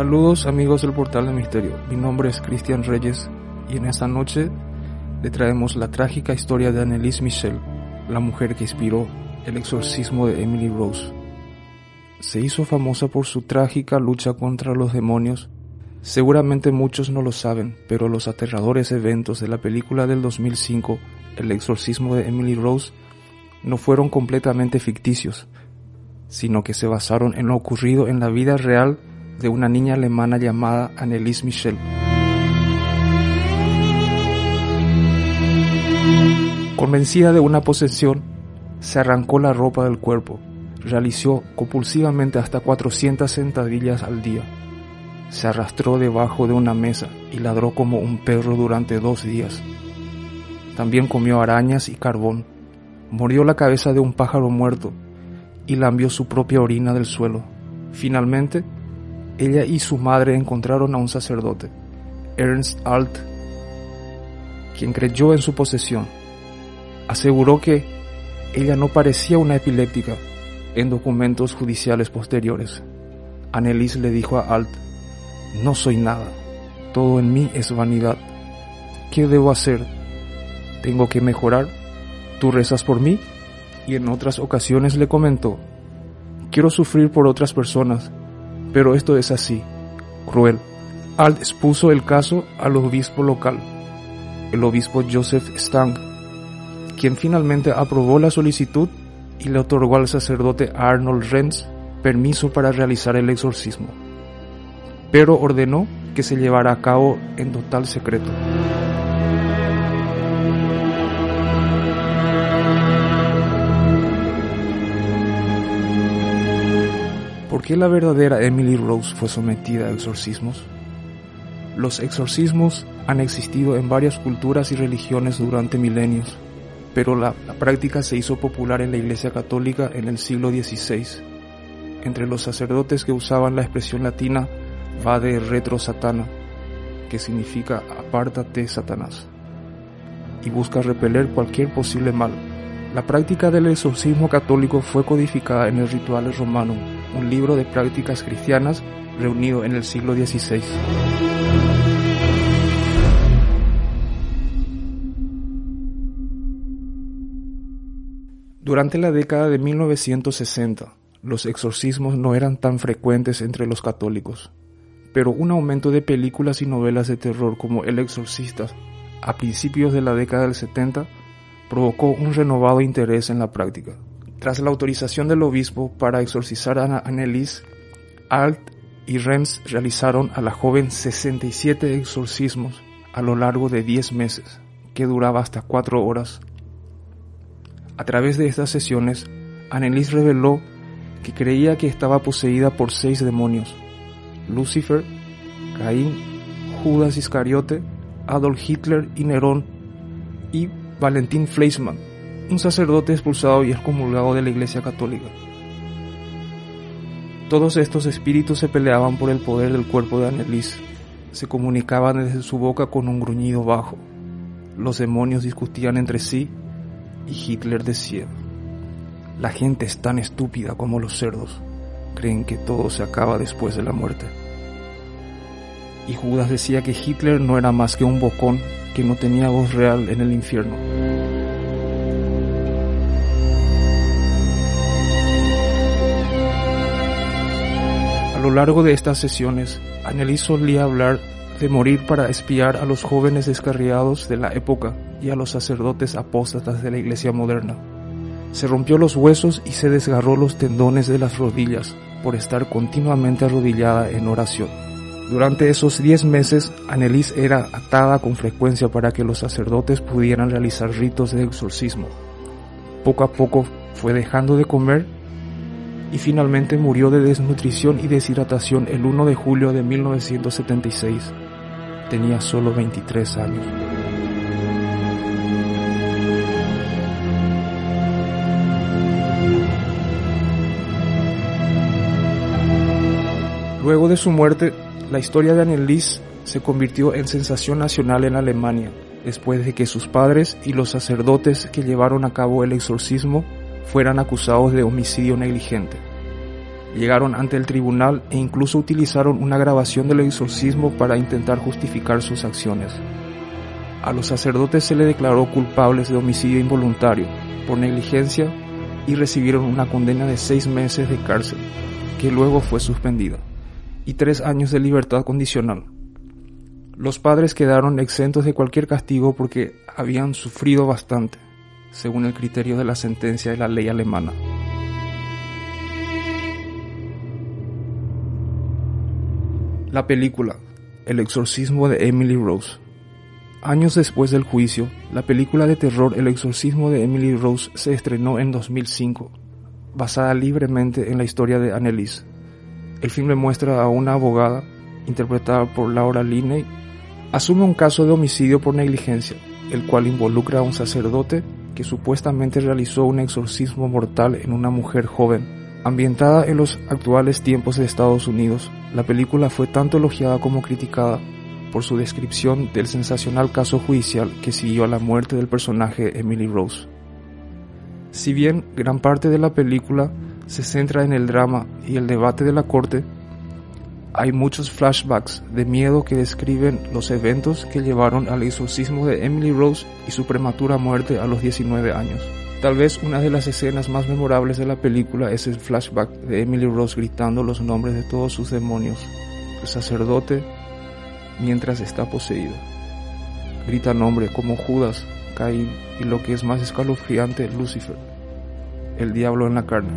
Saludos amigos del portal de misterio, mi nombre es Cristian Reyes y en esta noche le traemos la trágica historia de Annelise Michel, la mujer que inspiró el exorcismo de Emily Rose. Se hizo famosa por su trágica lucha contra los demonios. Seguramente muchos no lo saben, pero los aterradores eventos de la película del 2005, El exorcismo de Emily Rose, no fueron completamente ficticios, sino que se basaron en lo ocurrido en la vida real de una niña alemana llamada Annelies Michel. Convencida de una posesión, se arrancó la ropa del cuerpo, realizó compulsivamente hasta 400 sentadillas al día, se arrastró debajo de una mesa y ladró como un perro durante dos días. También comió arañas y carbón, murió la cabeza de un pájaro muerto y lambió su propia orina del suelo. Finalmente, ella y su madre encontraron a un sacerdote, Ernst Alt, quien creyó en su posesión. Aseguró que ella no parecía una epiléptica en documentos judiciales posteriores. Annelies le dijo a Alt, no soy nada, todo en mí es vanidad. ¿Qué debo hacer? ¿Tengo que mejorar? ¿Tú rezas por mí? Y en otras ocasiones le comentó, quiero sufrir por otras personas, pero esto es así, cruel. Alt expuso el caso al obispo local, el obispo Joseph Stang, quien finalmente aprobó la solicitud y le otorgó al sacerdote Arnold Renz permiso para realizar el exorcismo, pero ordenó que se llevara a cabo en total secreto. ¿Por qué la verdadera Emily Rose fue sometida a exorcismos? Los exorcismos han existido en varias culturas y religiones durante milenios, pero la, práctica se hizo popular en la Iglesia Católica en el siglo XVI, entre los sacerdotes que usaban la expresión latina Vade retro satana, que significa apártate Satanás, y busca repeler cualquier posible mal. La práctica del exorcismo católico fue codificada en el Ritual Romano, un libro de prácticas cristianas reunido en el siglo XVI. Durante la década de 1960, los exorcismos no eran tan frecuentes entre los católicos, pero un aumento de películas y novelas de terror como El Exorcista a principios de la década del 70 provocó un renovado interés en la práctica. Tras la autorización del obispo para exorcizar a Annelies, Alt y Rems realizaron a la joven 67 exorcismos a lo largo de 10 meses, que duraba hasta 4 horas. A través de estas sesiones, Annelies reveló que creía que estaba poseída por seis demonios, Lucifer, Caín, Judas Iscariote, Adolf Hitler y Nerón, y Valentín Fleischmann, un sacerdote expulsado y excomulgado de la Iglesia Católica. Todos estos espíritus se peleaban por el poder del cuerpo de Annelies, se comunicaban desde su boca con un gruñido bajo. Los demonios discutían entre sí y Hitler decía, la gente es tan estúpida como los cerdos, creen que todo se acaba después de la muerte. Y Judas decía que Hitler no era más que un bocón que no tenía voz real en el infierno. Lo largo de estas sesiones, Annelies solía hablar de morir para espiar a los jóvenes descarriados de la época y a los sacerdotes apóstatas de la iglesia moderna. Se rompió los huesos y se desgarró los tendones de las rodillas por estar continuamente arrodillada en oración. Durante esos 10 meses, Annelies era atada con frecuencia para que los sacerdotes pudieran realizar ritos de exorcismo. Poco a poco fue dejando de comer y finalmente murió de desnutrición y deshidratación el 1 de julio de 1976. Tenía solo 23 años. Luego de su muerte, la historia de Annelies se convirtió en sensación nacional en Alemania, después de que sus padres y los sacerdotes que llevaron a cabo el exorcismo fueran acusados de homicidio negligente. Llegaron ante el tribunal e incluso utilizaron una grabación del exorcismo para intentar justificar sus acciones. A los sacerdotes se les declaró culpables de homicidio involuntario por negligencia y recibieron una condena de seis meses de cárcel, que luego fue suspendida, y tres años de libertad condicional. Los padres quedaron exentos de cualquier castigo porque habían sufrido bastante, según el criterio de la sentencia de la ley alemana. La película El exorcismo de Emily Rose. Años después del juicio, la película de terror El exorcismo de Emily Rose se estrenó en 2005, basada libremente en la historia de Annelies. El filme muestra a una abogada, interpretada por Laura Linney, asume un caso de homicidio por negligencia, el cual involucra a un sacerdote que supuestamente realizó un exorcismo mortal en una mujer joven Ambientada en los actuales tiempos de Estados Unidos, la película fue tanto elogiada como criticada por su descripción del sensacional caso judicial que siguió a la muerte del personaje Emily Rose. Si bien gran parte de la película se centra en el drama y el debate de la corte, hay muchos flashbacks de miedo que describen los eventos que llevaron al exorcismo de Emily Rose y su prematura muerte a los 19 años. Tal vez una de las escenas más memorables de la película es el flashback de Emily Rose gritando los nombres de todos sus demonios, el sacerdote, mientras está poseído. Grita nombre como Judas, Caín y lo que es más escalofriante, Lucifer, el diablo en la carne.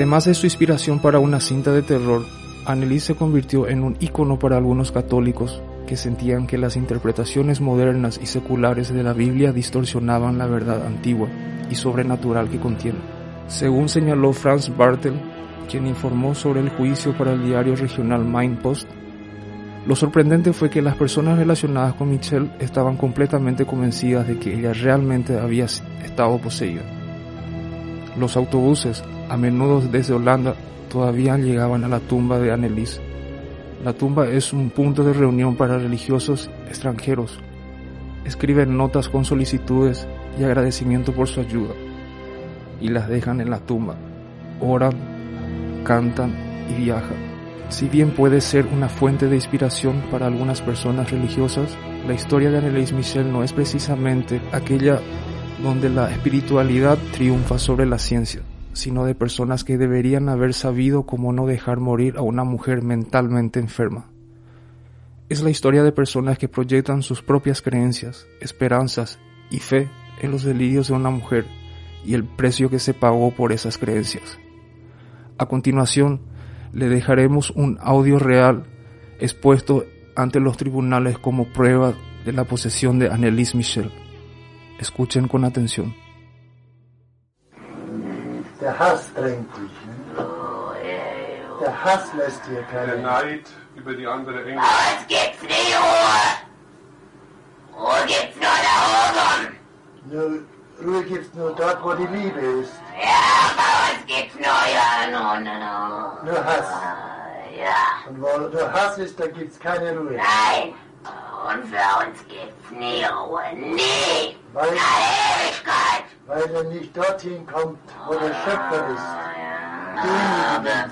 Además de su inspiración para una cinta de terror, Annelies se convirtió en un ícono para algunos católicos que sentían que las interpretaciones modernas y seculares de la Biblia distorsionaban la verdad antigua y sobrenatural que contiene. Según señaló Franz Bartel, quien informó sobre el juicio para el diario regional Main Post, lo sorprendente fue que las personas relacionadas con Michelle estaban completamente convencidas de que ella realmente había estado poseída. Los autobuses, a menudo desde Holanda, todavía llegaban a la tumba de Annelies. La tumba es un punto de reunión para religiosos extranjeros. Escriben notas con solicitudes y agradecimiento por su ayuda y las dejan en la tumba. Oran, cantan y viajan. Si bien puede ser una fuente de inspiración para algunas personas religiosas, la historia de Annelies Michel no es precisamente aquella donde la espiritualidad triunfa sobre la ciencia sino de personas que deberían haber sabido cómo no dejar morir a una mujer mentalmente enferma. Es la historia de personas que proyectan sus propias creencias, esperanzas y fe en los delirios de una mujer y el precio que se pagó por esas creencias. A continuación, le dejaremos un audio real expuesto ante los tribunales como prueba de la posesión de Annelies Michel. Escuchen con atención. Der Hass drängt dich. Ne? Der Hass lässt dir keine. Der Neid über die andere Engel. Bei uns gibt's nie Ruhe. Ruhe gibt's nur da oben. Nur, Ruhe gibt's nur dort, wo die Liebe ist. Ja, bei uns gibt's nur, ja, nur, nur, nur. Nur Hass. Ja, Und wo nur Hass ist, da gibt's keine Ruhe. nein. Und für uns gibt's nie Ruhe. Nie. Weil, Eine Ewigkeit weil er nicht dorthin kommt, wo der Schöpfer ist.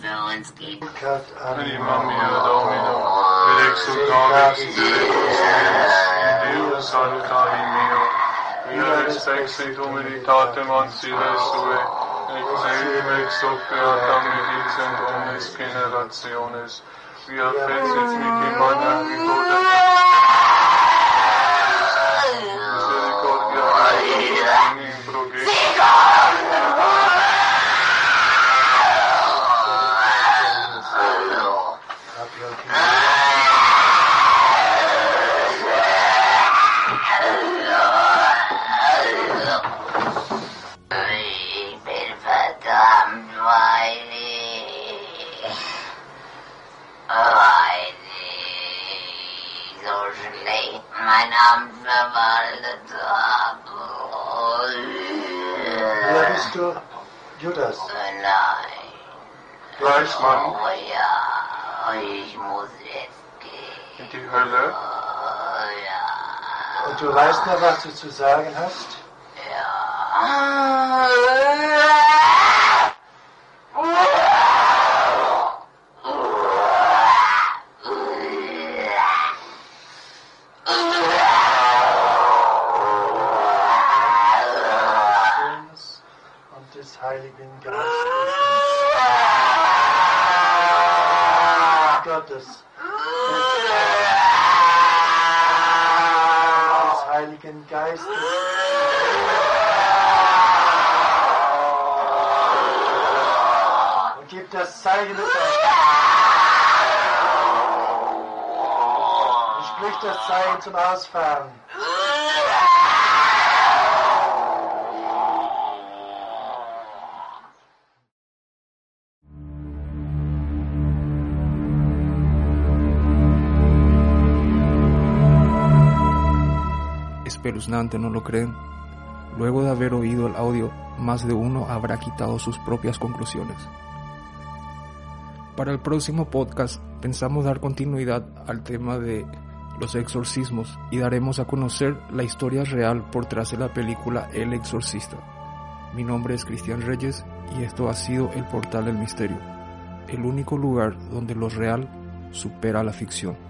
Demütigen. Kat Anima mea Domino, et exultavis Deus meus, in mein Amt verwaltet habe. Wer bist du? Judas. Nein, Fleischmann oh ja, ich muss jetzt gehen. in die Hölle, Oh ja, Und du weißt noch, was du zu sagen hast? Sohnes Heiligen Geistes. Und gib das Zeichen mit euch. Und sprich das Zeichen zum Ausfahren. Espeluznante, ¿no lo creen? Luego de haber oído el audio, más de uno habrá quitado sus propias conclusiones. Para el próximo podcast pensamos dar continuidad al tema de los exorcismos y daremos a conocer la historia real por tras de la película El Exorcista. Mi nombre es Cristian Reyes y esto ha sido el Portal del Misterio, el único lugar donde lo real supera la ficción.